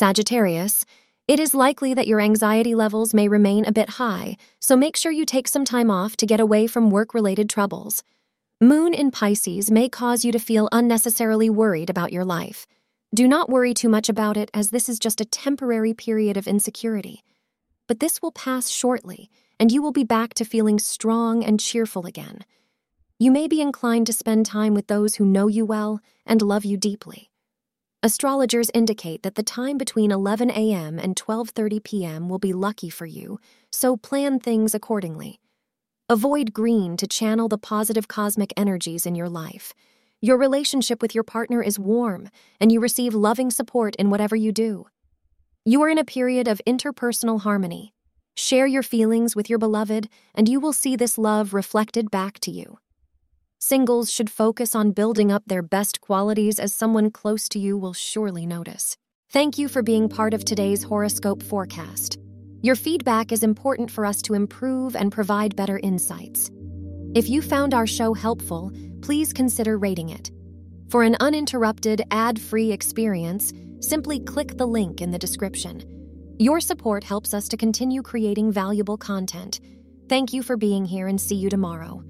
Sagittarius, it is likely that your anxiety levels may remain a bit high, so make sure you take some time off to get away from work related troubles. Moon in Pisces may cause you to feel unnecessarily worried about your life. Do not worry too much about it, as this is just a temporary period of insecurity. But this will pass shortly, and you will be back to feeling strong and cheerful again. You may be inclined to spend time with those who know you well and love you deeply. Astrologers indicate that the time between 11 a.m. and 12:30 p.m. will be lucky for you, so plan things accordingly. Avoid green to channel the positive cosmic energies in your life. Your relationship with your partner is warm, and you receive loving support in whatever you do. You are in a period of interpersonal harmony. Share your feelings with your beloved, and you will see this love reflected back to you. Singles should focus on building up their best qualities as someone close to you will surely notice. Thank you for being part of today's horoscope forecast. Your feedback is important for us to improve and provide better insights. If you found our show helpful, please consider rating it. For an uninterrupted, ad free experience, simply click the link in the description. Your support helps us to continue creating valuable content. Thank you for being here and see you tomorrow.